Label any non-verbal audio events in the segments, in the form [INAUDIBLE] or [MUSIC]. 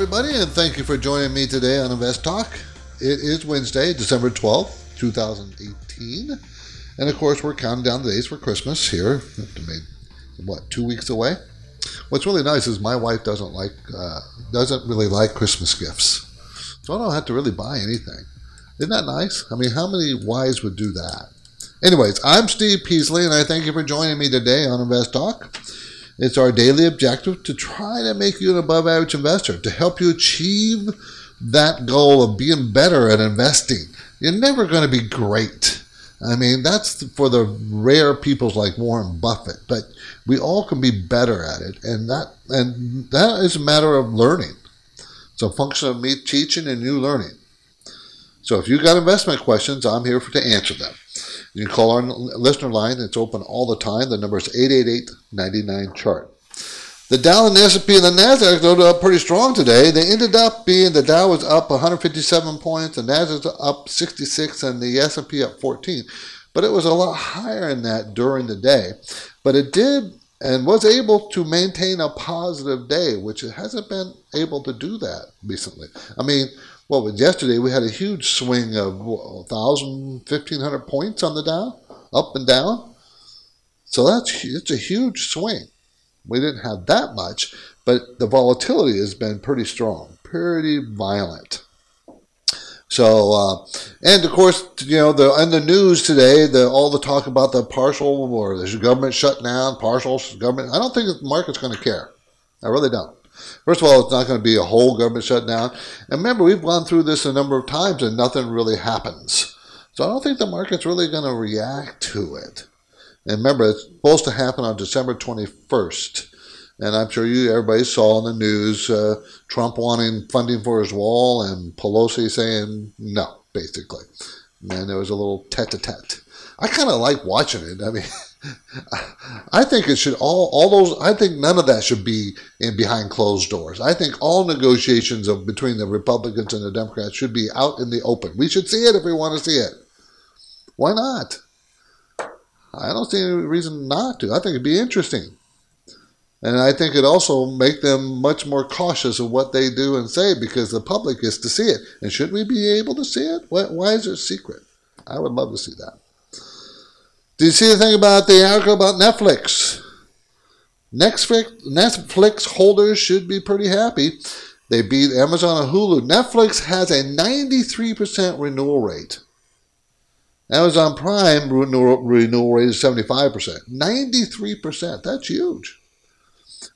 Everybody, and thank you for joining me today on Invest Talk. It is Wednesday, December 12th, 2018. And of course, we're counting down the days for Christmas here. What, two weeks away? What's really nice is my wife doesn't like, uh, doesn't really like Christmas gifts. So I don't have to really buy anything. Isn't that nice? I mean, how many wives would do that? Anyways, I'm Steve Peasley, and I thank you for joining me today on Invest Talk. It's our daily objective to try to make you an above average investor, to help you achieve that goal of being better at investing. You're never going to be great. I mean, that's for the rare peoples like Warren Buffett, but we all can be better at it, and that and that is a matter of learning. It's a function of me teaching and you learning. So if you've got investment questions, I'm here for, to answer them. You can call our listener line. It's open all the time. The number is 888-99-CHART. The Dow and the S&P and the Nasdaq loaded up pretty strong today. They ended up being the Dow was up 157 points, the Nasdaq up 66, and the S&P up 14. But it was a lot higher than that during the day. But it did and was able to maintain a positive day, which it hasn't been able to do that recently. I mean, was yesterday? We had a huge swing of 1,000, 1,500 points on the Dow, up and down. So that's it's a huge swing. We didn't have that much, but the volatility has been pretty strong, pretty violent. So, uh, and of course, you know, the in the news today, the all the talk about the partial or the government shutdown, partial government. I don't think the market's going to care. I really don't. First of all, it's not going to be a whole government shutdown. And remember, we've gone through this a number of times and nothing really happens. So I don't think the market's really going to react to it. And remember, it's supposed to happen on December 21st. And I'm sure you, everybody saw in the news uh, Trump wanting funding for his wall and Pelosi saying no, basically. And there was a little tete-a-tete. I kind of like watching it. I mean, [LAUGHS] I think it should all all those. I think none of that should be in behind closed doors. I think all negotiations of between the Republicans and the Democrats should be out in the open. We should see it if we want to see it. Why not? I don't see any reason not to. I think it'd be interesting. And I think it also make them much more cautious of what they do and say because the public gets to see it. And should we be able to see it? Why, why is it secret? I would love to see that. Did you see the thing about the article about Netflix? Netflix, Netflix holders should be pretty happy. They beat Amazon and Hulu. Netflix has a 93% renewal rate. Amazon Prime renewal, renewal rate is 75%. 93%. That's huge.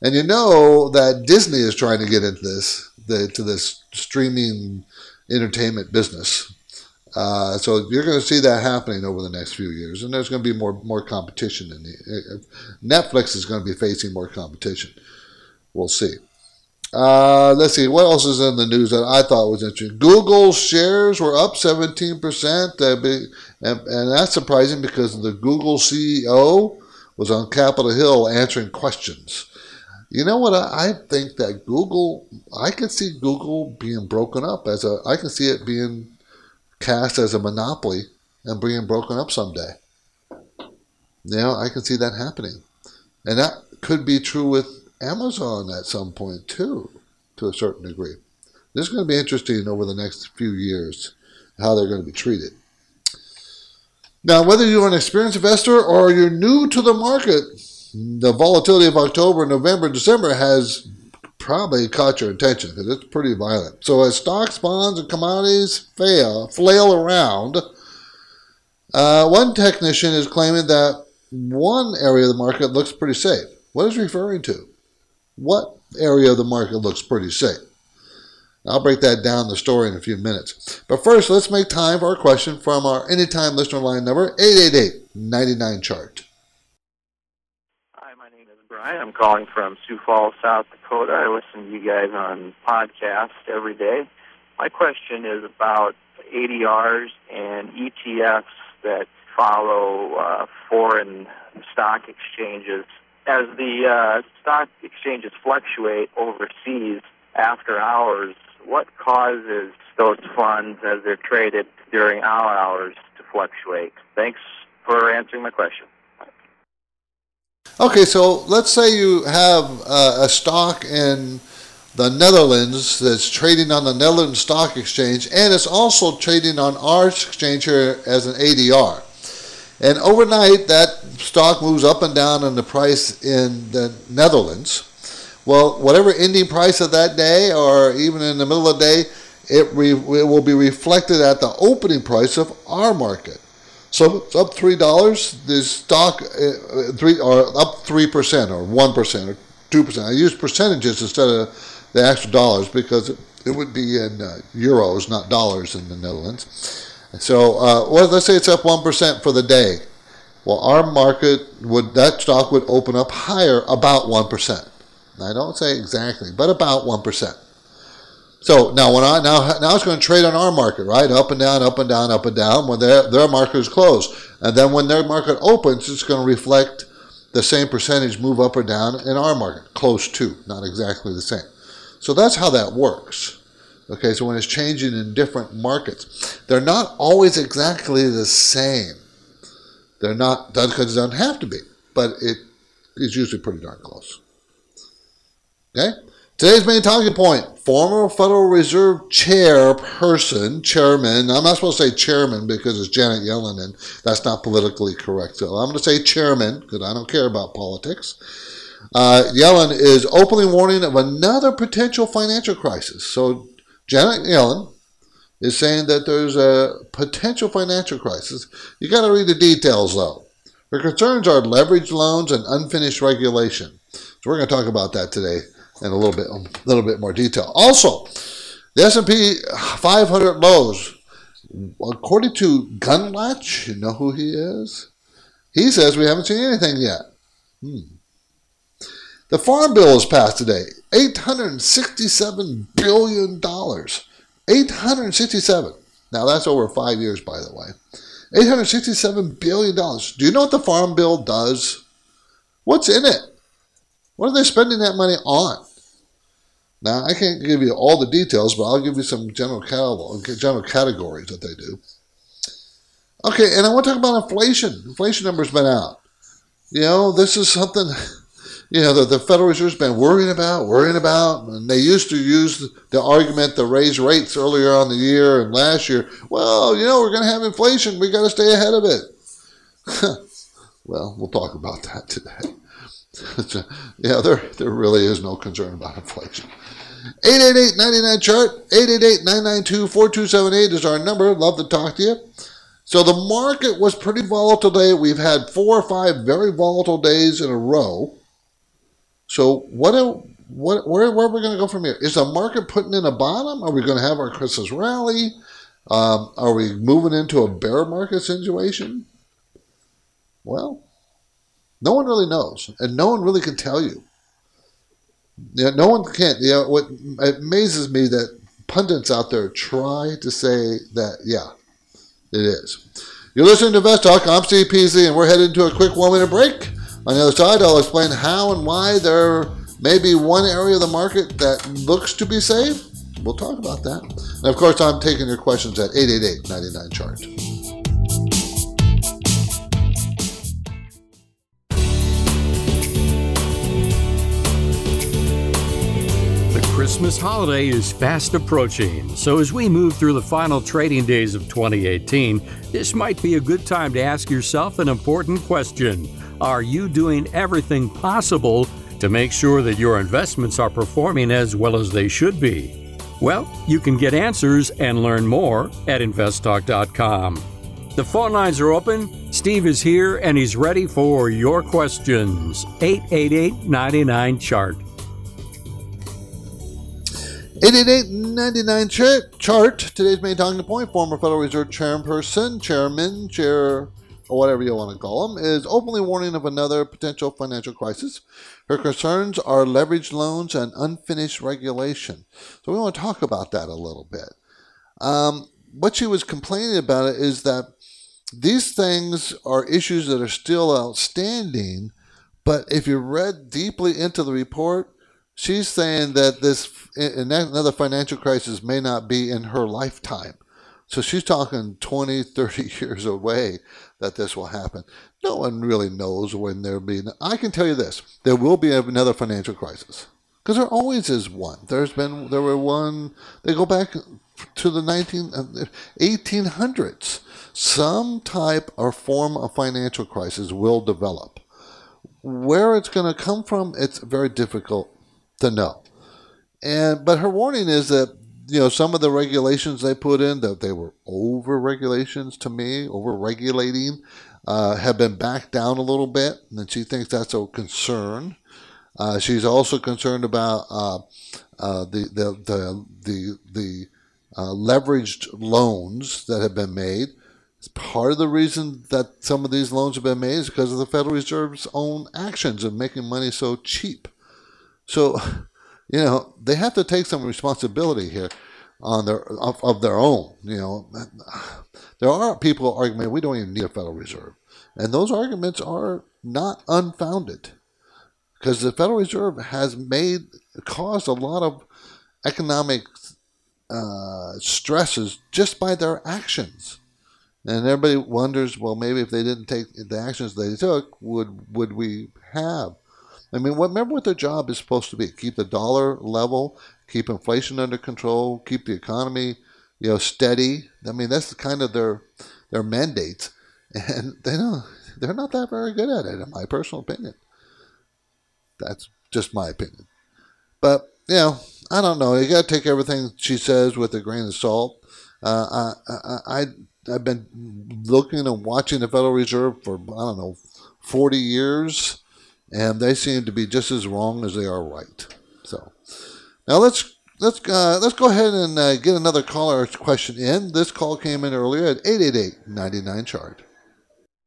And you know that Disney is trying to get into this, the, to this streaming entertainment business. Uh, so you're going to see that happening over the next few years, and there's going to be more more competition. In the, uh, Netflix is going to be facing more competition. We'll see. Uh, let's see what else is in the news that I thought was interesting. Google shares were up 17 percent, uh, and, and that's surprising because the Google CEO was on Capitol Hill answering questions. You know what? I, think that Google, I can see Google being broken up as a, I can see it being cast as a monopoly and being broken up someday. Now I can see that happening. And that could be true with Amazon at some point too, to a certain degree. This is going to be interesting over the next few years, how they're going to be treated. Now, whether you're an experienced investor or you're new to the market, the volatility of October, November, December has probably caught your attention because it's pretty violent. So as stocks, bonds, and commodities fail, flail around, uh, one technician is claiming that one area of the market looks pretty safe. What is referring to? What area of the market looks pretty safe? I'll break that down the story in a few minutes. But first, let's make time for our question from our anytime listener line number 888 99 chart. Hi, my name is Brian. I'm calling from Sioux Falls, South Dakota. I listen to you guys on podcast every day. My question is about ADRs and ETFs that follow uh, foreign stock exchanges. As the uh, stock exchanges fluctuate overseas after hours, what causes those funds as they're traded during our hours to fluctuate? Thanks for answering my question. Okay, so let's say you have uh, a stock in the Netherlands that's trading on the Netherlands Stock Exchange, and it's also trading on our exchange here as an ADR. And overnight, that stock moves up and down in the price in the Netherlands. Well, whatever ending price of that day, or even in the middle of the day, it, re- it will be reflected at the opening price of our market. So it's up three dollars. The stock uh, three or up three percent or one percent or two percent. I use percentages instead of the actual dollars because it would be in uh, euros, not dollars, in the Netherlands. So uh, well, let's say it's up one percent for the day. Well, our market would that stock would open up higher about one percent. I don't say exactly, but about one percent. So now when I now now it's going to trade on our market, right? Up and down, up and down, up and down when their their market is closed. And then when their market opens, it's going to reflect the same percentage move up or down in our market, close to, not exactly the same. So that's how that works. Okay, so when it's changing in different markets, they're not always exactly the same. They're not because they don't have to be, but it is usually pretty darn close. Okay? Today's main talking point former Federal Reserve chairperson, chairman. I'm not supposed to say chairman because it's Janet Yellen and that's not politically correct. So I'm going to say chairman because I don't care about politics. Uh, Yellen is openly warning of another potential financial crisis. So Janet Yellen is saying that there's a potential financial crisis. You got to read the details though. Her concerns are leveraged loans and unfinished regulation. So we're going to talk about that today in a little bit, a little bit more detail. Also, the S&P 500 lows, according to Gundlach, you know who he is? He says we haven't seen anything yet. Hmm. The Farm Bill was passed today. $867 billion. 867. Now that's over five years, by the way. $867 billion. Do you know what the Farm Bill does? What's in it? What are they spending that money on? Now, I can't give you all the details, but I'll give you some general catalog, general categories that they do. Okay, and I want to talk about inflation. Inflation numbers been out. You know, this is something, [LAUGHS] you know, that the Federal Reserve's been worrying about, worrying about. And they used to use the argument to raise rates earlier on the year and last year. Well, you know, we're going to have inflation. We got to stay ahead of it. [LAUGHS] well, we'll talk about that today. [LAUGHS] yeah, there, there really is no concern about inflation. 888-99 chart. 888-992-4278 is our number. Love to talk to you. So the market was pretty volatile today. We've had four or five very volatile days in a row. So what what where, where are we going to go from here? Is the market putting in a bottom? Are we going to have our christmas rally? Um, are we moving into a bear market situation? Well no one really knows and no one really can tell you yeah, no one can. You know, what amazes me that pundits out there try to say that, yeah, it is. You're listening to Invest Talk. I'm Steve Peasley, and we're headed into a quick one minute break. On the other side, I'll explain how and why there may be one area of the market that looks to be safe. We'll talk about that. And of course, I'm taking your questions at 888 99 chart. Christmas holiday is fast approaching, so as we move through the final trading days of 2018, this might be a good time to ask yourself an important question. Are you doing everything possible to make sure that your investments are performing as well as they should be? Well, you can get answers and learn more at investtalk.com. The phone lines are open. Steve is here and he's ready for your questions. 888 99 Chart. 888-99 chart, chart. Today's main talking point, former Federal Reserve chairperson, chairman, chair, or whatever you want to call them, is openly warning of another potential financial crisis. Her concerns are leveraged loans and unfinished regulation. So we want to talk about that a little bit. Um, what she was complaining about is that these things are issues that are still outstanding, but if you read deeply into the report, she's saying that this another financial crisis may not be in her lifetime. So she's talking 20, 30 [LAUGHS] years away that this will happen. No one really knows when there'll be. I can tell you this: there will be another financial crisis because there always is one. There's been there were one. They go back to the 19, 1800s. Some type or form of financial crisis will develop. Where it's going to come from, it's very difficult to know. And but her warning is that you know, some of the regulations they put in that they were over regulations to me, over regulating, uh, have been backed down a little bit, and she thinks that's a concern. Uh, she's also concerned about uh, uh the the the the, the uh, leveraged loans that have been made. Part of the reason that some of these loans have been made is because of the Federal Reserve's own actions of making money so cheap. So you know, they have to take some responsibility here on their of, of their own. You know, there are people arguing we don't even need a Federal Reserve, and those arguments are not unfounded because the Federal Reserve has made caused a lot of economic uh, stresses just by their actions. And everybody wonders, well, maybe if they didn't take the actions they took, would would we have I mean, remember what their job is supposed to be: keep the dollar level, keep inflation under control, keep the economy, you know, steady. I mean, that's kind of their their mandate, [LAUGHS] and they don't. They're not that very good at it, in my personal opinion. That's just my opinion. But you know, I don't know. You got to take everything she says with a grain of salt. Uh, I, I I've been looking and watching the Federal Reserve for I don't know forty years and they seem to be just as wrong as they are right. So now let's let's uh, let's go ahead and uh, get another caller question in. This call came in earlier at 888-99 chart.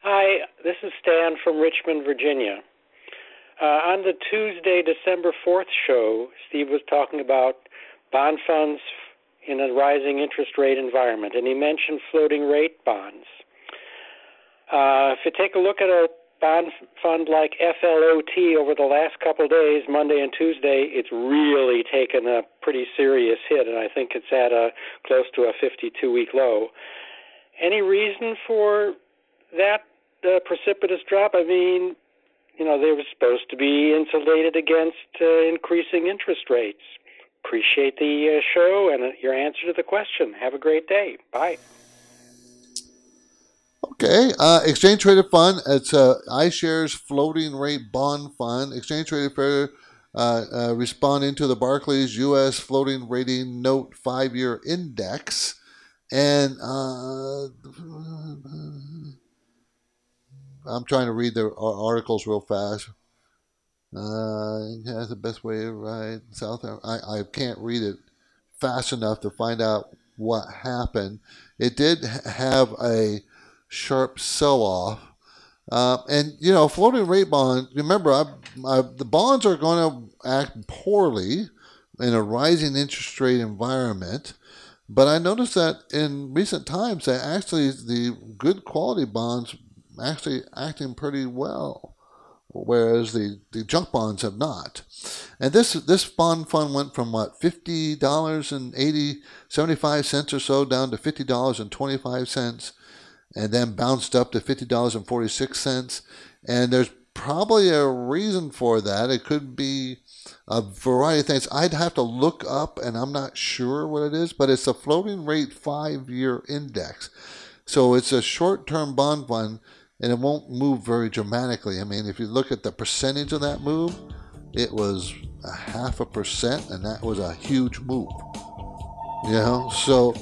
Hi, this is Stan from Richmond, Virginia. Uh, on the Tuesday, December 4th show, Steve was talking about bond funds in a rising interest rate environment, and he mentioned floating rate bonds. Uh, if you take a look at a bond fund like FLOT over the last couple days, Monday and Tuesday, it's really taken a pretty serious hit, and I think it's at a close to a 52-week low. Any reason for that uh, precipitous drop? I mean, you know, they were supposed to be insulated against uh, increasing interest rates. Appreciate the uh, show and uh, your answer to the question. Have a great day. Bye. Okay, uh, exchange traded fund. It's a iShares floating rate bond fund. Exchange traded fair uh, uh, responding to the Barclays U.S. floating rating note five year index, and uh, I'm trying to read the articles real fast. Uh, the best way to write South. I, I can't read it fast enough to find out what happened. It did have a sharp sell off. Uh, and you know, floating rate bond. Remember, I, I, the bonds are going to act poorly in a rising interest rate environment. But I noticed that in recent times, that actually the good quality bonds actually acting pretty well, whereas the, the junk bonds have not. And this this bond fund went from what fifty dollars and eighty seventy five cents or so down to fifty dollars and twenty five cents and then bounced up to $50.46. And there's probably a reason for that. It could be a variety of things. I'd have to look up, and I'm not sure what it is, but it's a floating rate five year index. So it's a short term bond fund, and it won't move very dramatically. I mean, if you look at the percentage of that move, it was a half a percent, and that was a huge move. You know, so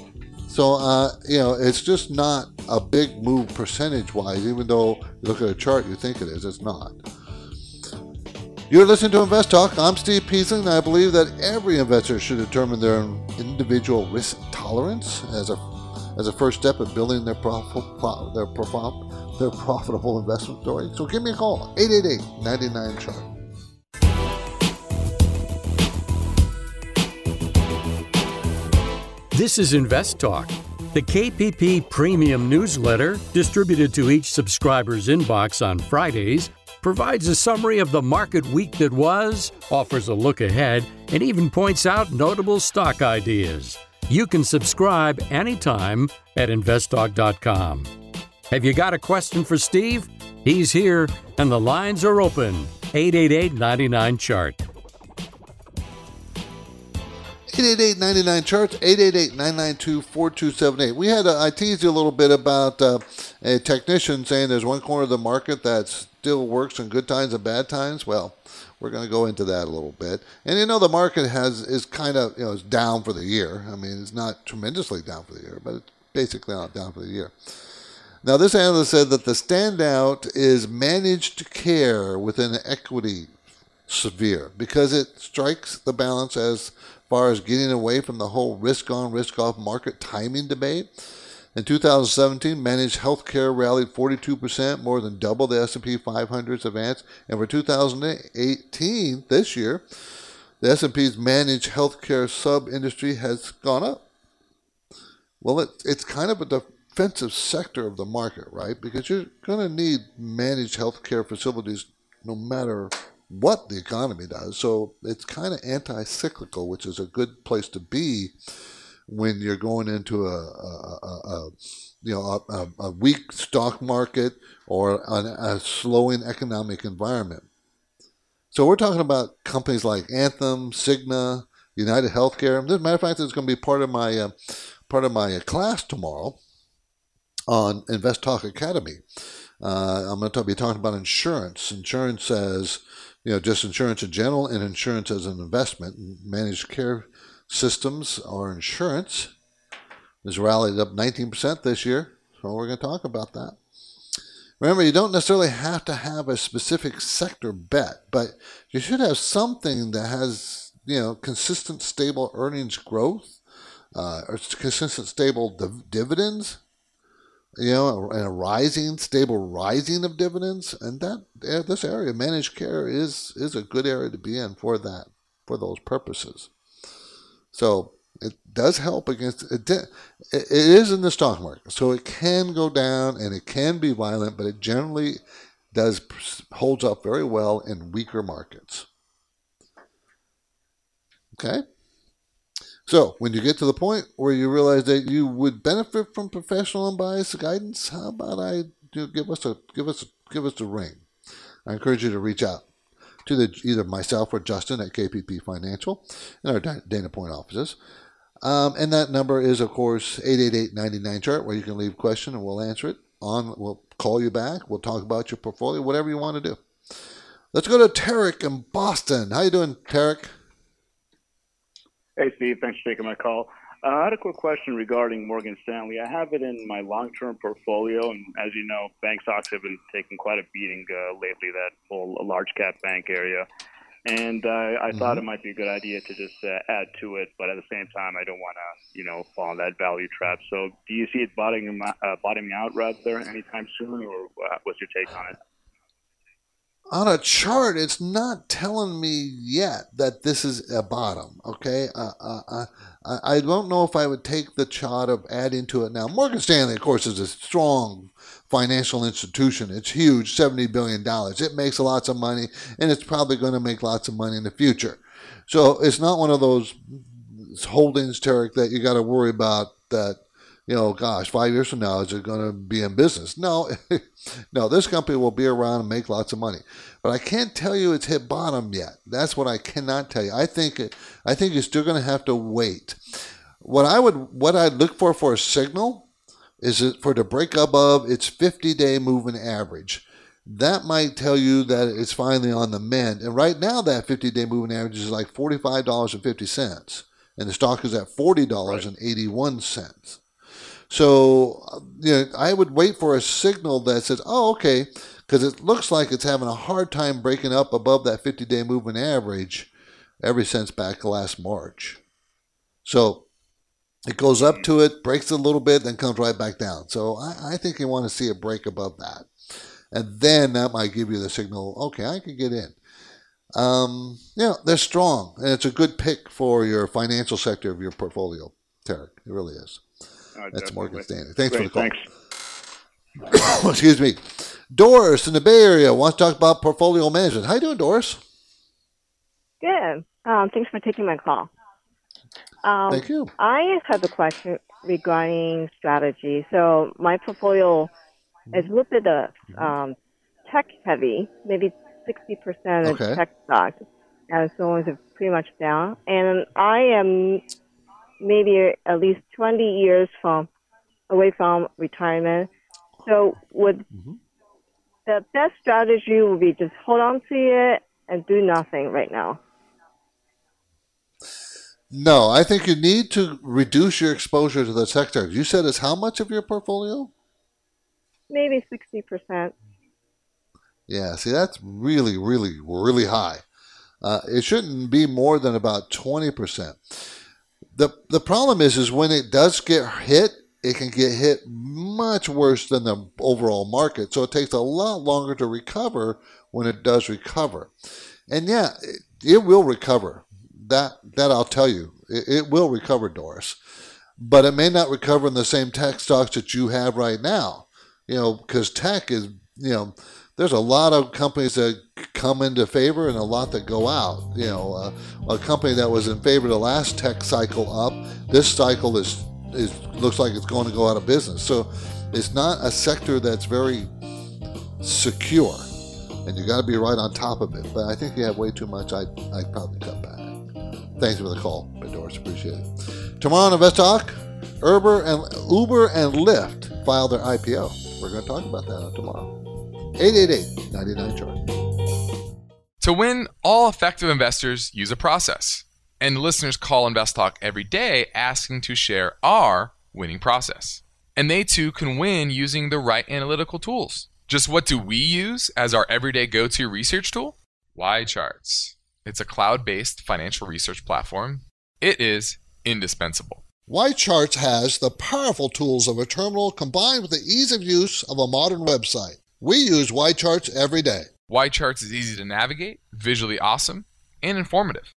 so, uh, you know, it's just not a big move percentage wise, even though you look at a chart, you think it is. It's not. You're listening to Invest Talk. I'm Steve Peasley, and I believe that every investor should determine their individual risk tolerance as a as a first step in building their profile, their profile their profitable investment story? So give me a call, 888 99 chart. This is Invest Talk, the KPP premium newsletter distributed to each subscriber's inbox on Fridays provides a summary of the market week that was, offers a look ahead, and even points out notable stock ideas. You can subscribe anytime at investtalk.com. Have you got a question for Steve? He's here and the lines are open. 888 99 Chart. 888-99 charts 888-992-4278 we had a, i teased you a little bit about uh, a technician saying there's one corner of the market that still works in good times and bad times. Well we're going to go into that a little bit. And you know the market has is kind of you know is down for the year. I mean it's not tremendously down for the year but it's basically not down for the year. Now this analyst said that the standout is managed care within equity sphere because it strikes the balance as far as getting away from the whole risk on, risk off market timing debate. In 2017, managed healthcare rallied 42%, more than double the S&P 500's advance. And for 2018, this year, the S&P's managed healthcare sub-industry has gone up. Well, it, it's kind of a defensive sector of the market, right? Because you're going to need managed healthcare facilities no matter what the economy does. So it's kind of anti cyclical, which is a good place to be when you're going into a, a, a, a you know a, weak stock market or a, a slowing economic environment. So we're talking about companies like Anthem, Cigna, United Healthcare. As a matter of fact, it's going to be part of my uh, part of my class tomorrow on Invest Talk Academy. Uh, I'm going to be talking about insurance. Insurance as you know, just insurance in general and insurance as an investment. Managed care systems or insurance has rallied up 19% this year. So we're going to talk about that. Remember, you don't necessarily have to have a specific sector bet, but you should have something that has, you know, consistent, stable earnings growth, uh, or consistent, stable div- dividends, you know, and a rising, stable rising of dividends, and that this area, managed care, is is a good area to be in for that, for those purposes. So it does help against it. It is in the stock market, so it can go down and it can be violent, but it generally does holds up very well in weaker markets. Okay. So, when you get to the point where you realize that you would benefit from professional unbiased guidance, how about I you give us a give us give us a ring? I encourage you to reach out to the, either myself or Justin at KPP Financial in our Dana Point offices. Um, and that number is, of course, 888-99 chart, where you can leave a question and we'll answer it. On, we'll call you back. We'll talk about your portfolio, whatever you want to do. Let's go to Tarek in Boston. How you doing, Tarek? Hey, Steve. Thanks for taking my call. Uh, I had a quick question regarding Morgan Stanley. I have it in my long-term portfolio, and as you know, bank stocks have been taking quite a beating uh, lately. That whole large-cap bank area, and uh, I mm-hmm. thought it might be a good idea to just uh, add to it. But at the same time, I don't want to, you know, fall in that value trap. So, do you see it bottoming, uh, bottoming out rather anytime soon, or uh, what's your take on it? On a chart, it's not telling me yet that this is a bottom. Okay, uh, uh, uh, I don't know if I would take the chart of adding to it now. Morgan Stanley, of course, is a strong financial institution. It's huge, seventy billion dollars. It makes lots of money, and it's probably going to make lots of money in the future. So it's not one of those holdings, Tarek, that you got to worry about that you know, gosh, five years from now, is it going to be in business? No, [LAUGHS] no, this company will be around and make lots of money. But I can't tell you it's hit bottom yet. That's what I cannot tell you. I think, I think you're still going to have to wait. What I would, what I'd look for for a signal is it for to break above its 50-day moving average. That might tell you that it's finally on the mend. And right now, that 50-day moving average is like $45.50, and the stock is at $40.81. Right. So, you know, I would wait for a signal that says, oh, okay, because it looks like it's having a hard time breaking up above that 50 day moving average ever since back last March. So it goes up to it, breaks a little bit, then comes right back down. So I, I think you want to see a break above that. and then that might give you the signal. Okay, I can get in. Um, you know, they're strong, and it's a good pick for your financial sector of your portfolio, Tarek. It really is. That's definitely. Morgan Stanley. Thanks Great, for the call. Thanks. [COUGHS] Excuse me. Doris in the Bay Area wants to talk about portfolio management. How you doing, Doris? Good. Um, thanks for taking my call. Um, Thank you. I have a question regarding strategy. So my portfolio is a little bit uh, um, tech heavy, maybe 60% of Okay. tech stocks, and so on is pretty much down. And I am maybe at least 20 years from away from retirement. So would the best strategy would be just hold on to it and do nothing right now? No, I think you need to reduce your exposure to the sector. You said it's how much of your portfolio? Maybe 60%. Yeah, see, that's really, really, really high. Uh, it shouldn't be more than about 20%. The, the problem is, is when it does get hit, it can get hit much worse than the overall market. So it takes a lot longer to recover when it does recover. And yeah, it, it will recover. That, that I'll tell you. It, it will recover, Doris. But it may not recover in the same tech stocks that you have right now. You know, because tech is, you know, there's a lot of companies that come into favor and a lot that go out. You know, uh, a company that was in favor the last tech cycle up, this cycle is is looks like it's going to go out of business. So it's not a sector that's very secure, and you got to be right on top of it. But I think you have way too much. I I probably cut back. Thanks for the call, Doris. Appreciate it. Tomorrow on Invest Talk, Uber and Uber and Lyft file their IPO. We're going to talk about that tomorrow. 888-99 chart. To win, all effective investors use a process. And listeners call Invest Talk every day asking to share our winning process. And they too can win using the right analytical tools. Just what do we use as our everyday go to research tool? Y Charts. It's a cloud based financial research platform. It is indispensable. YCharts has the powerful tools of a terminal combined with the ease of use of a modern website. We use YCharts every day. Y Charts is easy to navigate, visually awesome, and informative.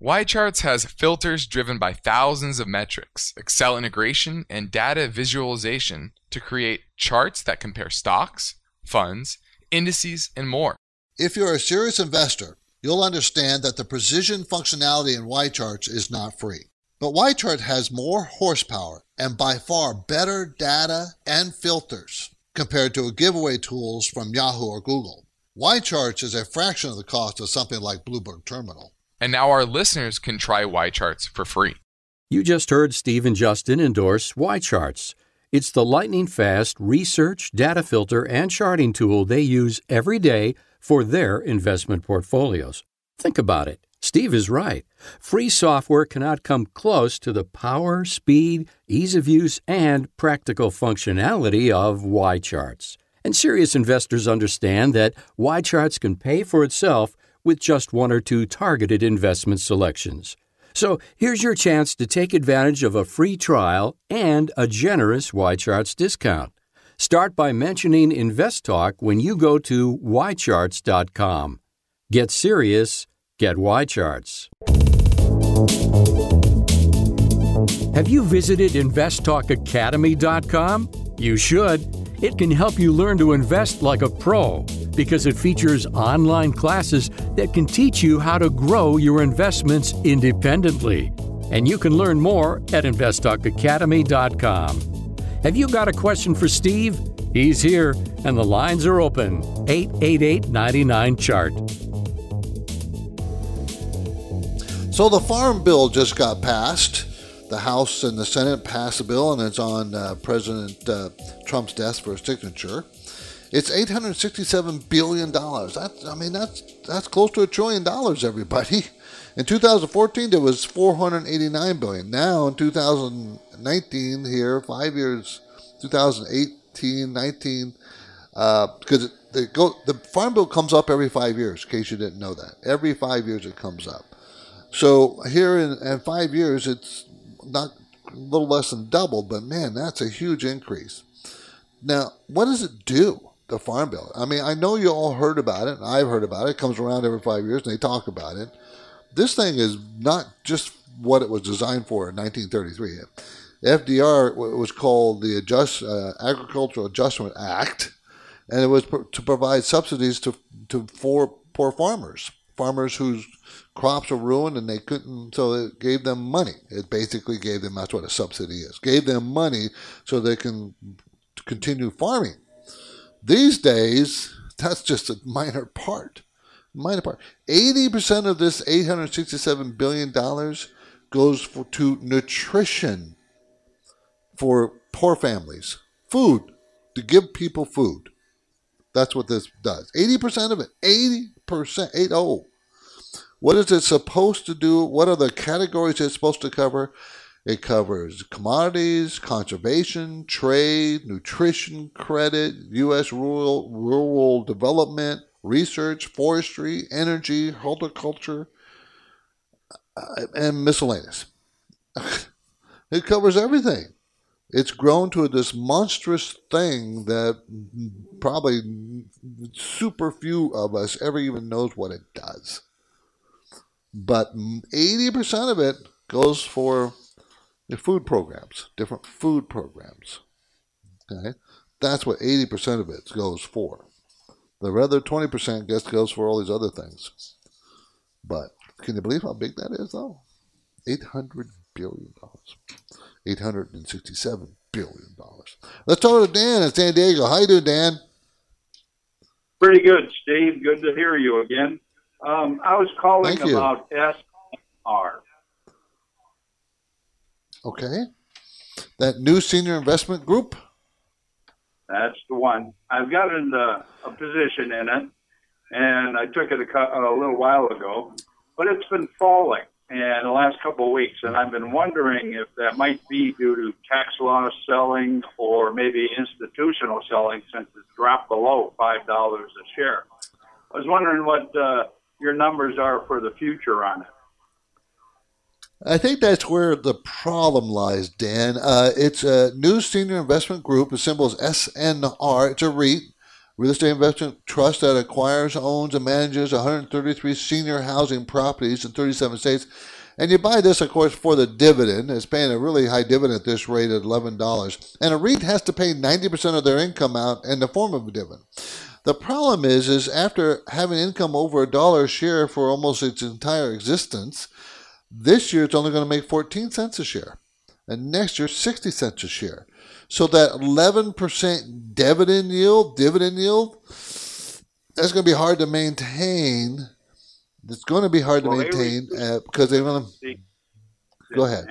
Y Charts has filters driven by thousands of metrics, Excel integration, and data visualization to create charts that compare stocks, funds, indices, and more. If you're a serious investor, you'll understand that the precision functionality in YCharts is not free. But YChart has more horsepower and by far better data and filters compared to giveaway tools from Yahoo or Google. YCharts is a fraction of the cost of something like Bloomberg Terminal. And now our listeners can try Y Charts for free. You just heard Steve and Justin endorse YCharts. It's the lightning fast research, data filter, and charting tool they use every day for their investment portfolios. Think about it. Steve is right. Free software cannot come close to the power, speed, ease of use, and practical functionality of YCharts. And serious investors understand that YCharts can pay for itself with just one or two targeted investment selections. So here's your chance to take advantage of a free trial and a generous YCharts discount. Start by mentioning Invest Talk when you go to ycharts.com. Get serious, get YCharts. Have you visited investtalkacademy.com? You should. It can help you learn to invest like a pro because it features online classes that can teach you how to grow your investments independently. And you can learn more at investtalkacademy.com. Have you got a question for Steve? He's here and the lines are open. 888 99 Chart. So the Farm Bill just got passed. The House and the Senate passed a bill, and it's on uh, President uh, Trump's desk for signature. It's 867 billion dollars. I mean, that's that's close to a trillion dollars. Everybody. In 2014, there was 489 billion. Now in 2019, here five years, 2018, 19, because uh, they go the Farm Bill comes up every five years. In case you didn't know that, every five years it comes up. So here in, in five years, it's not a little less than double, but man, that's a huge increase. Now, what does it do? the farm bill. I mean, I know you all heard about it, I've heard about it. It comes around every five years, and they talk about it. This thing is not just what it was designed for in 1933. FDR was called the Adjust, uh, Agricultural Adjustment Act, and it was to provide subsidies to to for poor farmers, farmers whose crops were ruined and they couldn't. So it gave them money. It basically gave them that's what a subsidy is. Gave them money so they can continue farming. These days, [LAUGHS] that's just a minor part. Minor part. Eighty percent of this eight hundred sixty-seven billion dollars goes for, to nutrition for poor families, food to give people food. That's what this does. 80% of it. 80%. 80. What is it supposed to do? What are the categories it's supposed to cover? It covers commodities, conservation, trade, nutrition, credit, U.S. rural, rural development, research, forestry, energy, horticulture, uh, and miscellaneous. [LAUGHS] it covers everything. It's grown to this monstrous thing that probably super few of us ever even knows what it does. But 80% of it goes for the food programs, different food programs. Okay? That's what 80% of it goes for. The other 20% gets goes for all these other things. But can you believe how big that is, though? $800 billion. $867 billion. Let's talk to Dan in San Diego. How you doing, Dan? Pretty good, Steve. Good to hear you again. Um, I was calling about SNR. Okay. That new senior investment group? That's the one. I've got in a, a position in it, and I took it a, a little while ago, but it's been falling in the last couple of weeks, and I've been wondering if that might be due to tax loss selling or maybe institutional selling since it's dropped below five dollars a share. I was wondering what uh, your numbers are for the future on it. I think that's where the problem lies, Dan. Uh, it's a new senior investment group. The symbol is SNR. It's a REIT, real estate investment trust that acquires, owns, and manages 133 senior housing properties in 37 states. And you buy this, of course, for the dividend. It's paying a really high dividend at this rate at $11. And a REIT has to pay 90% of their income out in the form of a dividend. The problem is, is after having income over a dollar a share for almost its entire existence, this year it's only going to make 14 cents a share. And next year, 60 cents a share. So that 11% dividend yield, dividend yield, that's going to be hard to maintain. It's going to be hard well, to maintain uh, because they're going to. Go ahead.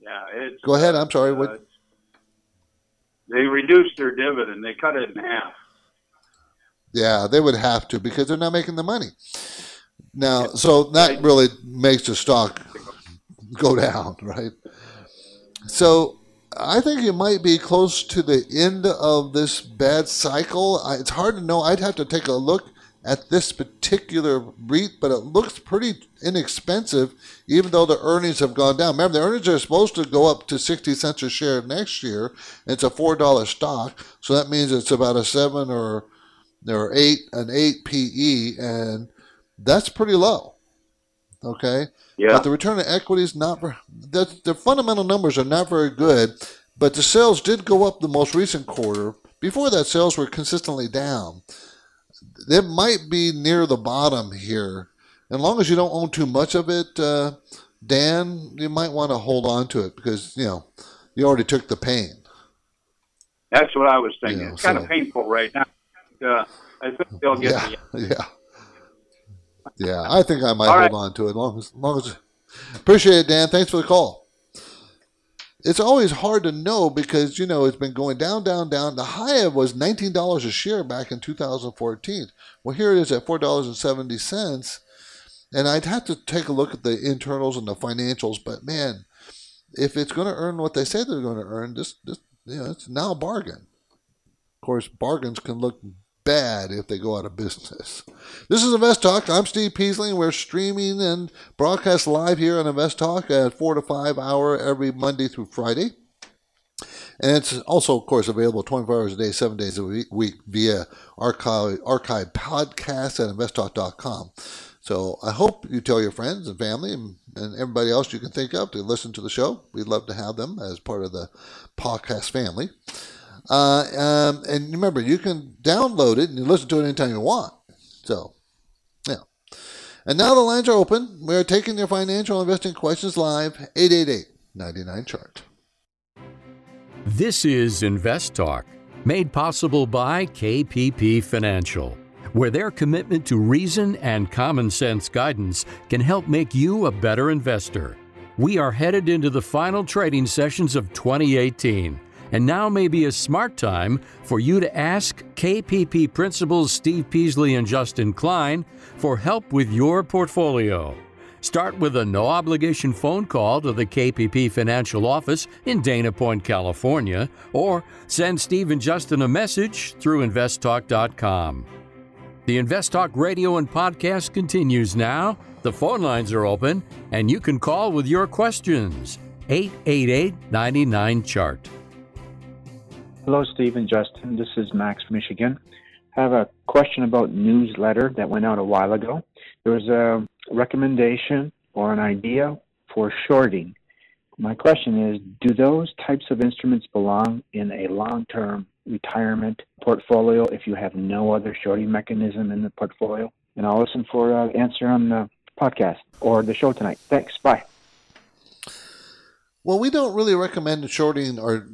Yeah, it's. Go ahead. I'm sorry. Uh, what? They reduced their dividend. They cut it in half. Yeah, they would have to because they're not making the money. Now, so that really makes the stock go down, [LAUGHS] right? So I think it might be close to the end of this bad cycle. It's hard to know. I'd have to take a look at this particular REIT, but it looks pretty inexpensive, even though the earnings have gone down. Remember, the earnings are supposed to go up to 60 cents a share next year. It's a $4 stock, so that means it's about a 7 or, or 8, an 8 PE, and that's pretty low. Okay? Yeah. But the return on equity is not very, the, the fundamental numbers are not very good, but the sales did go up the most recent quarter. Before that, sales were consistently down. It might be near the bottom here. As long as you don't own too much of it, uh, Dan, you might want to hold on to it because, you know, you already took the pain. That's what I was thinking. It's kind of painful right now. Uh, I think they'll get yeah, the. [LAUGHS] Yeah. Yeah, I think I might All hold right. on to it. Long as, long as appreciate it, Dan. Thanks for the call. It's always hard to know because you know it's been going down, down, down. The high was nineteen dollars a share back in 2014. Well, here it is at four dollars and seventy cents, and I'd have to take a look at the internals and the financials. But man, if it's going to earn what they say they're going to earn, this, this, you know, it's now a bargain. Of course, bargains can look bad if they go out of business. This is Invest Talk. I'm Steve Peasley, and we're streaming and broadcast live here on Invest Talk at 4 to 5 hour every Monday through Friday. And it's also, of course, available 24 hours a day, seven days a week via archive, archive podcast at investtalk.com. So I hope you tell your friends and family and, and everybody else you can think of to listen to the show. We'd love to have them as part of the podcast family. Uh, um, and remember, you can download it and listen to it anytime you want. So, yeah. And now the lines are open. We are taking your financial investing questions live. 888 99 chart. This is Invest Talk, made possible by KPP Financial, where their commitment to reason and common sense guidance can help make you a better investor. We are headed into the final trading sessions of 2018, and now may be a smart time for you to ask KPP principals Steve Peasley and Justin Klein for help with your portfolio. Start with a no obligation phone call to the KPP Financial Office in Dana Point, California, or send Steve and Justin a message through investtalk.com. The Invest Talk radio and podcast continues now. The phone lines are open, and you can call with your questions. 888 99 Chart. Hello, Steve and Justin. This is Max from Michigan. I have a question about newsletter that went out a while ago. There was a recommendation or an idea for shorting. My question is Do those types of instruments belong in a long term retirement portfolio if you have no other shorting mechanism in the portfolio? And I'll listen for an answer on the podcast or the show tonight. Thanks. Bye. Well, we don't really recommend shorting or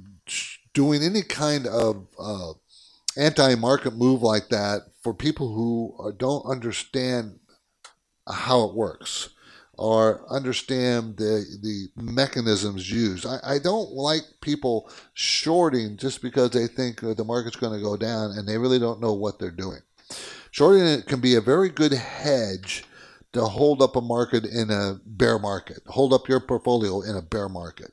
doing any kind of uh, anti market move like that for people who don't understand how it works or understand the the mechanisms used. I, I don't like people shorting just because they think the market's going to go down and they really don't know what they're doing. Shorting it can be a very good hedge to hold up a market in a bear market, hold up your portfolio in a bear market.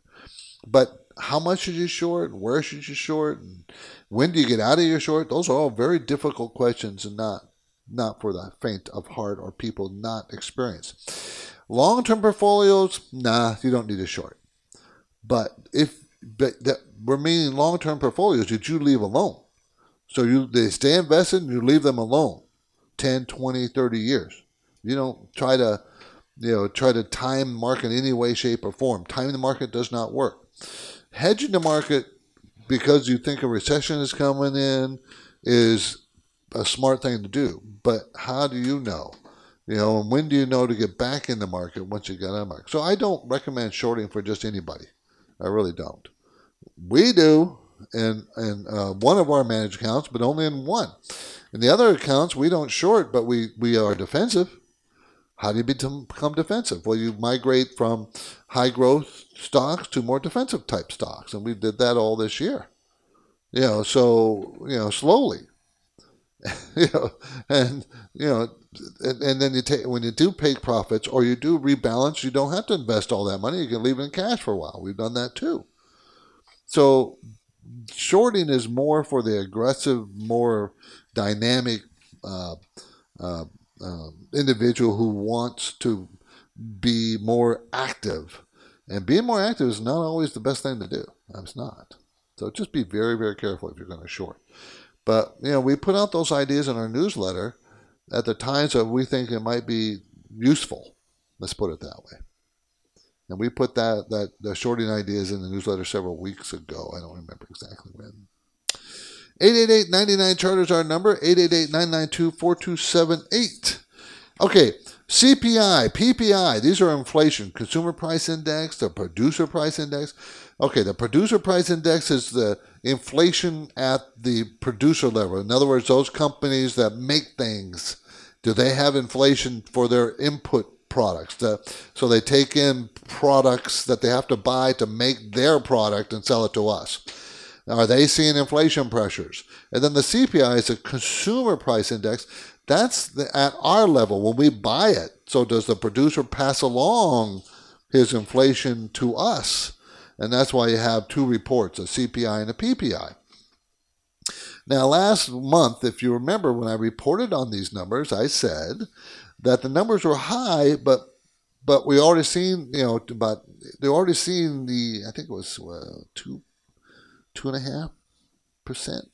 But how much should you short? Where should you short? And when do you get out of your short? Those are all very difficult questions and not not for the faint of heart or people not experienced. Long term portfolios, nah, you don't need a short. But if but that we're meaning long term portfolios that you leave alone. So you they stay invested and you leave them alone 10, 20, 30 years. You don't try to you know try to time market any way, shape, or form. Timing the market does not work. Hedging the market because you think a recession is coming in is a smart thing to do. But how do you know? You know, and when do you know to get back in the market once you get on the market? So I don't recommend shorting for just anybody. I really don't. We do in in uh, one of our managed accounts, but only in one. In the other accounts, we don't short, but we we are defensive. How do you become defensive? Well, you migrate from high growth stocks to more defensive type stocks, and we did that all this year. You know, so you know slowly. [LAUGHS] you know, and you know, and, and, then you take when you do pay profits or you do rebalance, you don't have to invest all that money. You can leave it in cash for a while. We've done that too. So, shorting is more for the aggressive, more dynamic uh, uh, uh, individual who wants to be more active, and being more active is not always the best thing to do. It's not. So just be very, very careful if you're going to short. But you know, we put out those ideas in our newsletter at the times that we think it might be useful. Let's put it that way. And we put that that the shorting ideas in the newsletter several weeks ago. I don't remember exactly when. 888-99 charters our number 888-992-4278 okay cpi ppi these are inflation consumer price index the producer price index okay the producer price index is the inflation at the producer level. In other words, those companies that make things, do they have inflation for their input products? so they take in products that they have to buy to make their product and sell it to us. Are they seeing inflation pressures? And then the CPI is a consumer price index. That's the, at our level when we buy it. So does the producer pass along his inflation to us? And that's why you have two reports, a CPI and a PPI. Now, last month, if you remember, when I reported on these numbers, I said that the numbers were high, but but we already seen, you know, about they already seen the, I think it was uh, two, two and a half percent.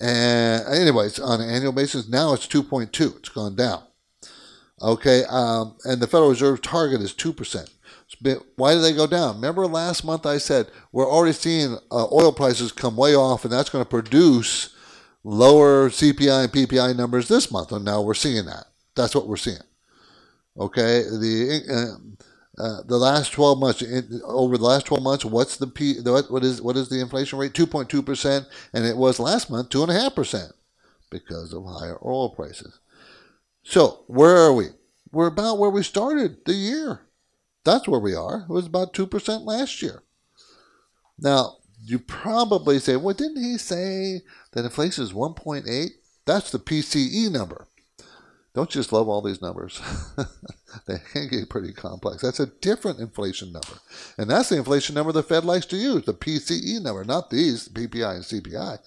And anyways, on an annual basis, now it's 2.2. It's gone down. Okay, um, and the Federal Reserve target is two percent. Why did they go down? Remember last month I said we're already seeing uh, oil prices come way off, and that's going to produce lower CPI and PPI numbers this month, and now we're seeing that. That's what we're seeing. Okay, the uh, uh, the last 12 months over the last 12 months, what's the P? What is what is the inflation rate? 2.2 percent, and it was last month two and a half percent because of higher oil prices. So where are we? We're about where we started the year. That's where we are. It was about 2% last year. Now, you probably say, well, didn't he say that inflation is 1.8? That's the PCE number. Don't just love all these numbers. [LAUGHS] they can get pretty complex. That's a different inflation number. And that's the inflation number the Fed likes to use, the PCE number, not these, PPI and CPI.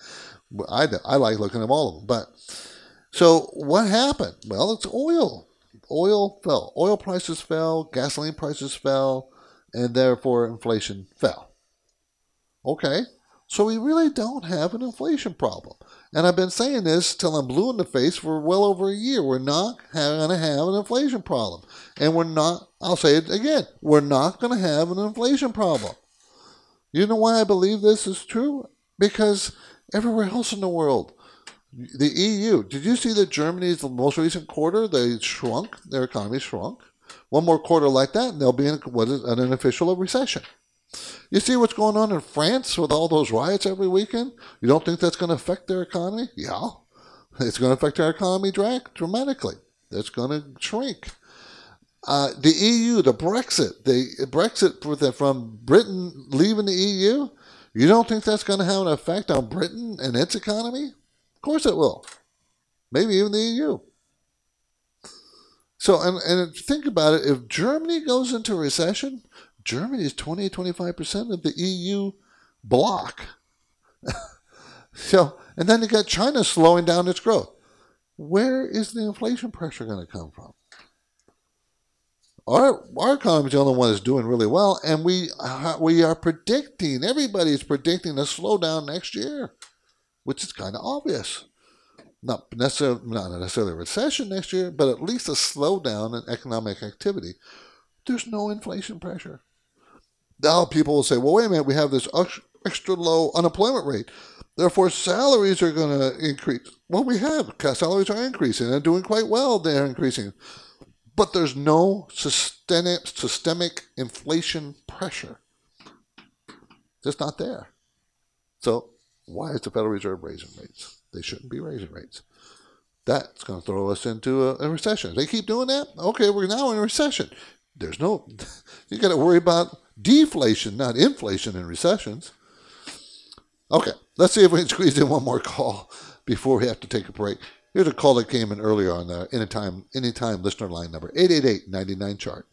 I, I like looking at all of them. But so what happened? Well, it's oil. Oil fell. Oil prices fell, gasoline prices fell, and therefore inflation fell. Okay, so we really don't have an inflation problem. And I've been saying this till I'm blue in the face for well over a year. We're not going to have an inflation problem. And we're not, I'll say it again, we're not going to have an inflation problem. You know why I believe this is true? Because everywhere else in the world, the EU. Did you see that Germany's most recent quarter they shrunk? Their economy shrunk. One more quarter like that, and they'll be in what is an official recession. You see what's going on in France with all those riots every weekend? You don't think that's going to affect their economy? Yeah, it's going to affect their economy dramatically. It's going to shrink. Uh, the EU, the Brexit, the Brexit from Britain leaving the EU, you don't think that's going to have an effect on Britain and its economy? Of course it will. Maybe even the EU. So, and, and think about it if Germany goes into recession, Germany is 20 25% of the EU bloc. [LAUGHS] so, and then you got China slowing down its growth. Where is the inflation pressure going to come from? Our, our economy is the only one that's doing really well, and we, uh, we are predicting, everybody's predicting a slowdown next year which is kind of obvious. Not necessarily, not necessarily a recession next year, but at least a slowdown in economic activity. There's no inflation pressure. Now people will say, well, wait a minute, we have this extra low unemployment rate. Therefore, salaries are going to increase. Well, we have. Salaries are increasing and doing quite well. They're increasing. But there's no systemic, systemic inflation pressure. Just not there. So why is the Federal Reserve raising rates? They shouldn't be raising rates. That's going to throw us into a, a recession. they keep doing that, okay, we're now in a recession. There's no, [LAUGHS] you got to worry about deflation, not inflation and recessions. Okay, let's see if we can squeeze in one more call before we have to take a break. Here's a call that came in earlier on the anytime anytime listener line number 888-99 chart.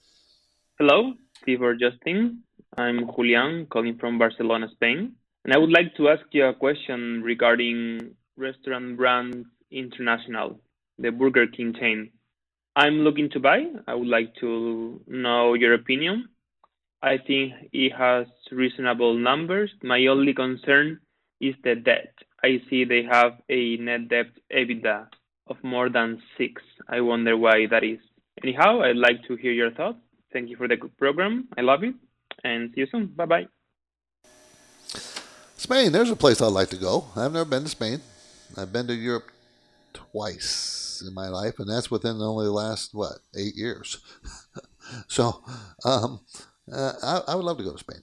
Hello, Steve or Justin. I'm Julian calling from Barcelona, Spain. And I would like to ask you a question regarding Restaurant brand International, the Burger King chain. I'm looking to buy. I would like to know your opinion. I think it has reasonable numbers. My only concern is the debt. I see they have a net debt EBITDA of more than six. I wonder why that is. Anyhow, I'd like to hear your thoughts. Thank you for the good program. I love it. And see you soon. Bye bye. Spain, there's a place I'd like to go. I've never been to Spain. I've been to Europe twice in my life, and that's within only the last, what, eight years. [LAUGHS] so um, uh, I, I, would love to go to Spain.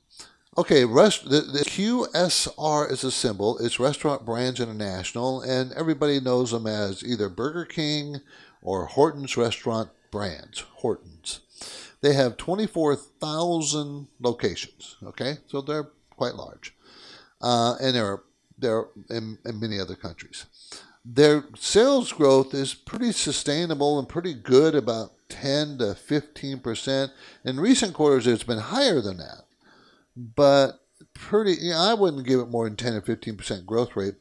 Okay, rest, the, the QSR is a symbol. It's Restaurant Brands International, and everybody knows them as either Burger King or Horton's Restaurant Brands. Horton's. They have 24,000 locations, okay? So they're quite large uh, and there are there in, in many other countries. Their sales growth is pretty sustainable and pretty good, about 10 to 15 percent. In recent quarters, it's been higher than that, but pretty. You know, I wouldn't give it more than 10 to 15 percent growth rate.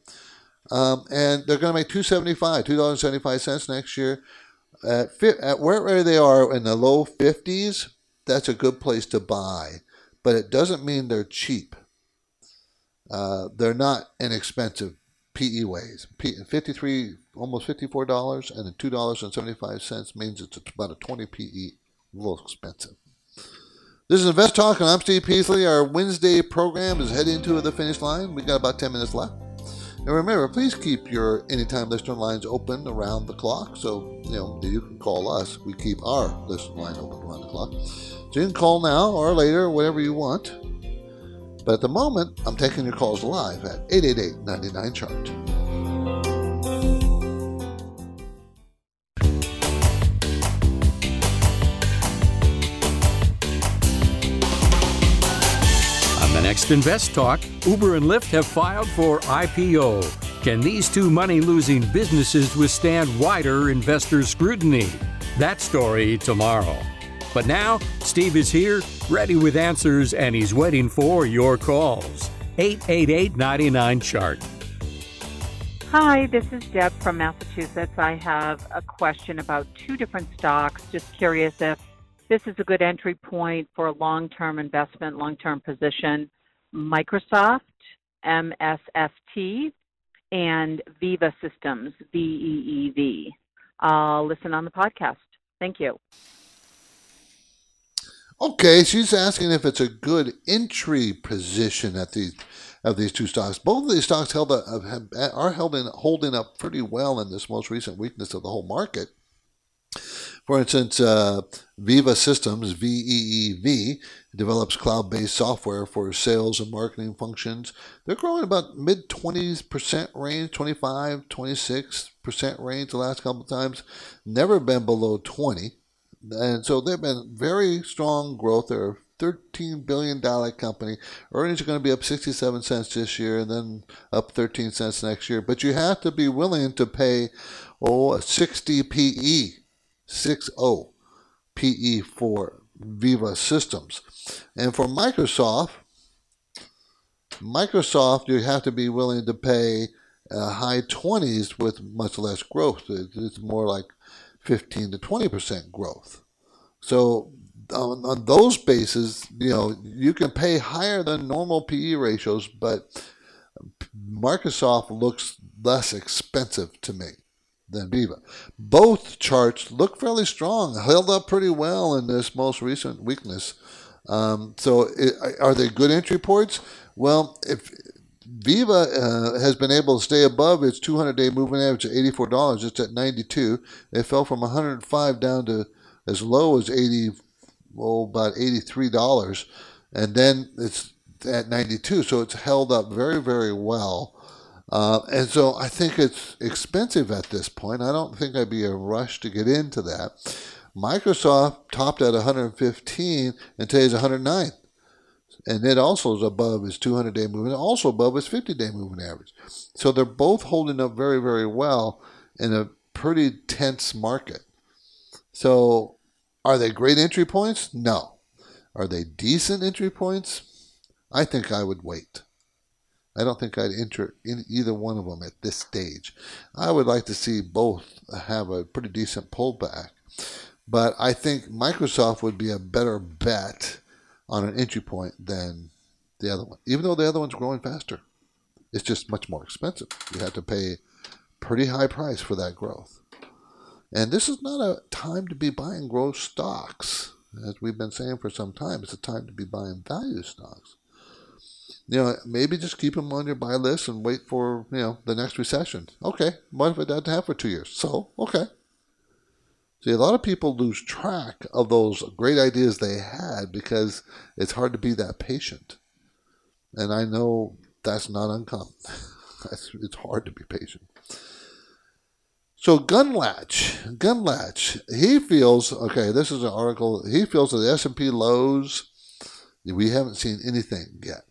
Um, and they're going to make 275 $2.75 next year. At, at wherever they are in the low 50s, that's a good place to buy, but it doesn't mean they're cheap. uh, they're not inexpensive PE ways. P- 53, almost $54, and then $2.75 means it's about a 20 PE, a little expensive. This is Invest Talk, and I'm Steve Peasley. Our Wednesday program is heading to the finish line. We got about 10 minutes left. And remember, please keep your anytime listener lines open around the clock. So, you know, you can call us. We keep our listener line open around the clock. So you can call now or later, whatever you want. But at the moment, I'm taking your calls live at 888 99 Chart. On the next Invest Talk, Uber and Lyft have filed for IPO. Can these two money losing businesses withstand wider investor scrutiny? That story tomorrow. But now, Steve is here, ready with answers, and he's waiting for your calls. 888 99 Chart. Hi, this is Deb from Massachusetts. I have a question about two different stocks. Just curious if this is a good entry point for a long term investment, long term position. Microsoft, MSFT, and Veeva Systems, V E E V. I'll listen on the podcast. Thank you. Okay, she's asking if it's a good entry position at these of these two stocks. Both of these stocks held have, are held in, holding up pretty well in this most recent weakness of the whole market. For instance, uh, Veeva Systems, VEEV, develops cloud based software for sales and marketing functions. They're growing about mid 20% range, 25, 26% range the last couple of times. Never been below 20. And so they've been very strong growth. They're a $13 billion company. Earnings are going to be up 67 cents this year and then up 13 cents next year. But you have to be willing to pay, oh, a 60 PE 6.0 PE for Veeva Systems. And for Microsoft, Microsoft, you have to be willing to pay uh, high 20s with much less growth. It's more like 15 to 20% growth. So on, on those bases, you know, you can pay higher than normal PE ratios, but Microsoft looks less expensive to me than Veeva. Both charts look fairly strong, held up pretty well in this most recent weakness. Um, so, it, are they good entry points? Well, if Veeva uh, has been able to stay above its 200-day moving average at $84, it's at 92. It fell from 105 down to as low as 80, well, about $83, and then it's at 92. So it's held up very, very well. Uh, and so I think it's expensive at this point. I don't think I'd be in a rush to get into that. Microsoft topped at 115 and today's 109. And it also is above its 200 day moving, also above its 50 day moving average. So they're both holding up very, very well in a pretty tense market. So are they great entry points? No. Are they decent entry points? I think I would wait. I don't think I'd enter in either one of them at this stage. I would like to see both have a pretty decent pullback, but I think Microsoft would be a better bet on an entry point than the other one, even though the other one's growing faster. It's just much more expensive. You have to pay pretty high price for that growth. And this is not a time to be buying growth stocks. As we've been saying for some time, it's a time to be buying value stocks you know, maybe just keep them on your buy list and wait for, you know, the next recession. Okay, what if it doesn't happen for two years? So, okay. See, a lot of people lose track of those great ideas they had because it's hard to be that patient. And I know that's not uncommon. [LAUGHS] it's hard to be patient. So Gundlach, Gundlach, he feels okay. This is an article. He feels that the S and P lows. We haven't seen anything yet.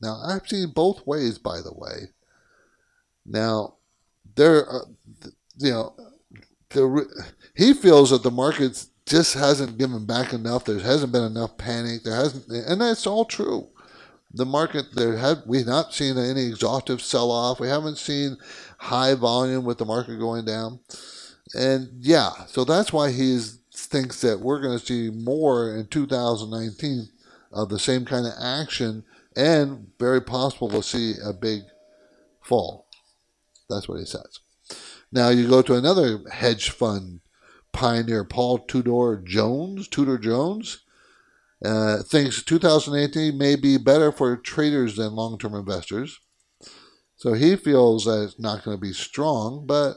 Now, I've seen both ways, by the way. Now, there, are, you know, the, he feels that the market just hasn't given back enough. There hasn't been enough panic. There hasn't, and that's all true. The market, there have we've not seen any exhaustive sell-off. We haven't seen high volume with the market going down, and yeah, so that's why he thinks that we're going to see more in 2019 of the same kind of action and very possible to see a big fall. That's what he says. Now you go to another hedge fund pioneer, Paul Tudor Jones. Tudor Jones uh, thinks 2018 may be better for traders than long-term investors. So he feels that it's not going to be strong, but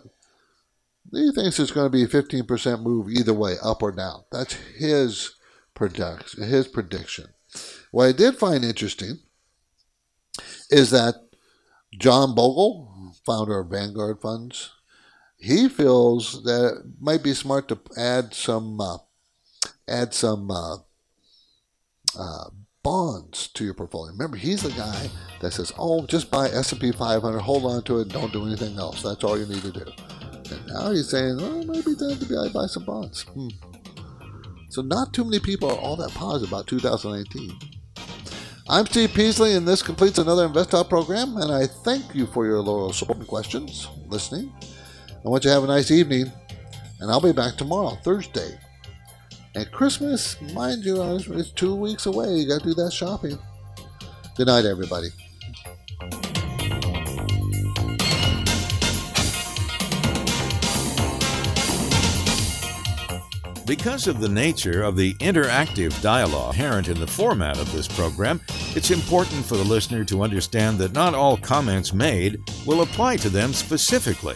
he thinks it's going to be a 15% move either way, up or down. That's his prediction. His prediction. What I did find interesting is that John Bogle, founder of Vanguard Funds, he feels that it might be smart to add some uh, add some uh, uh, bonds to your portfolio. Remember, he's the guy that says, "Oh, just buy S&P 500, hold on to it, don't do anything else. That's all you need to do." And now he's saying, "Oh, maybe time to buy, some bonds." Hmm. So not too many people are all that positive about 2018. I'm Steve Peasley, and this completes another InvestTalk program. And I thank you for your loyal support and questions, listening. I want you to have a nice evening, and I'll be back tomorrow, Thursday. And Christmas, mind you, is two weeks away. You got to do that shopping. Good night, everybody. Because of the nature of the interactive dialogue inherent in the format of this program, it's important for the listener to understand that not all comments made will apply to them specifically.